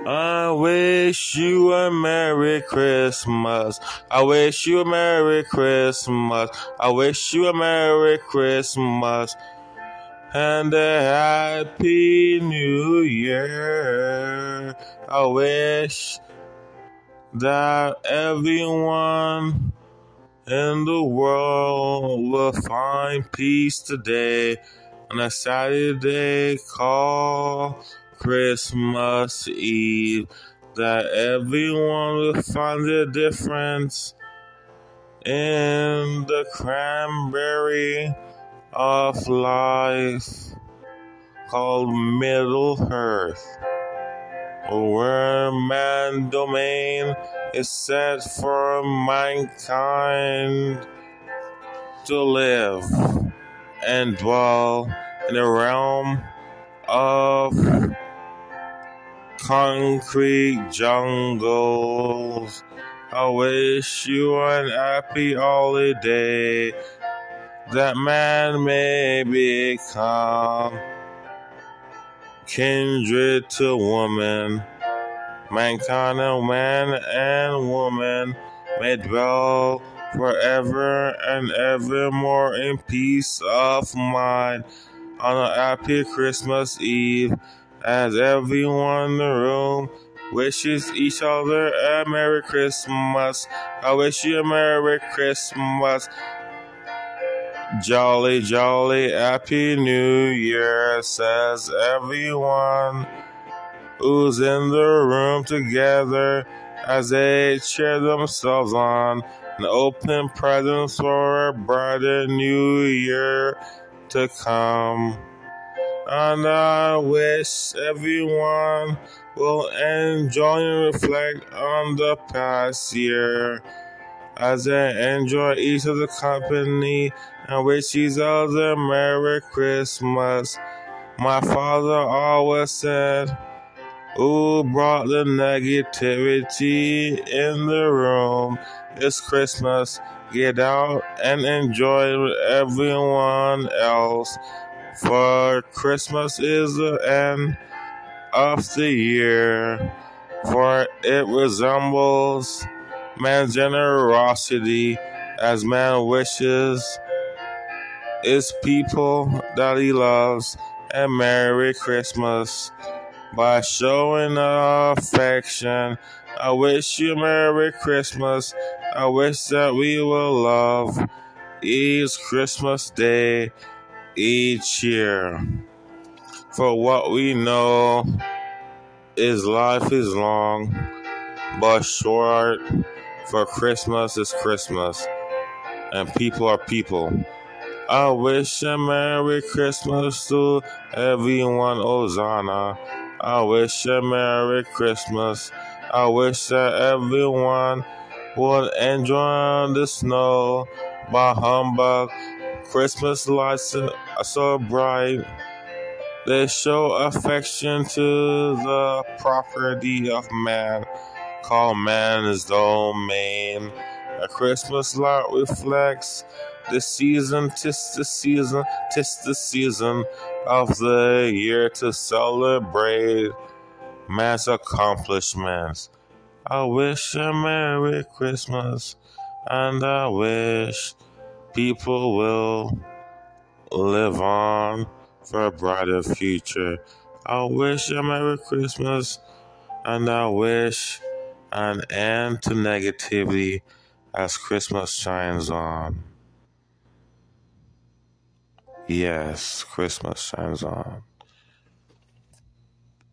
I wish you a Merry Christmas. I wish you a Merry Christmas. I wish you a Merry Christmas. And a Happy New Year. I wish that everyone in the world will find peace today on a Saturday called Christmas Eve. That everyone will find the difference in the cranberry of life called Middle Earth, where man domain is set for mankind to live and dwell in the realm of concrete jungles. I wish you an happy holiday that man may become kindred to woman. Mankind and man and woman may dwell forever and evermore in peace of mind on a happy Christmas Eve as everyone in the room wishes each other a Merry Christmas. I wish you a Merry Christmas. Jolly, jolly, happy new year, says everyone who's in the room together as they cheer themselves on and open presents for a brighter new year to come. And I wish everyone will enjoy and reflect on the past year as they enjoy each other's company and wish each other Merry Christmas. My father always said, Who brought the negativity in the room? It's Christmas. Get out and enjoy with everyone else. For Christmas is the end of the year, for it resembles man's generosity as man wishes his people that he loves a Merry Christmas by showing affection. I wish you Merry Christmas. I wish that we will love each Christmas day each year. For what we know is life is long but short, for Christmas is Christmas, and people are people. I wish a Merry Christmas to everyone, Ozana. I wish a Merry Christmas. I wish that everyone would enjoy the snow by humbug. Christmas lights are so bright. They show affection to the property of man, Call called man's domain. A Christmas light reflects the season, tis the season, tis the season of the year to celebrate man's accomplishments. I wish a Merry Christmas, and I wish people will live on for a brighter future. I wish a Merry Christmas, and I wish an end to negativity as Christmas shines on. Yes, Christmas shines on.